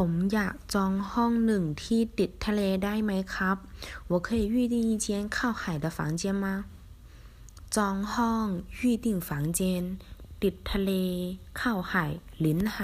ผมอยากจองห้องหนึ่งที่ติดทะเลได้ไหมครับ我可以预订一间靠海的房间吗จองห้อง预订房间ติดทะเล靠海临海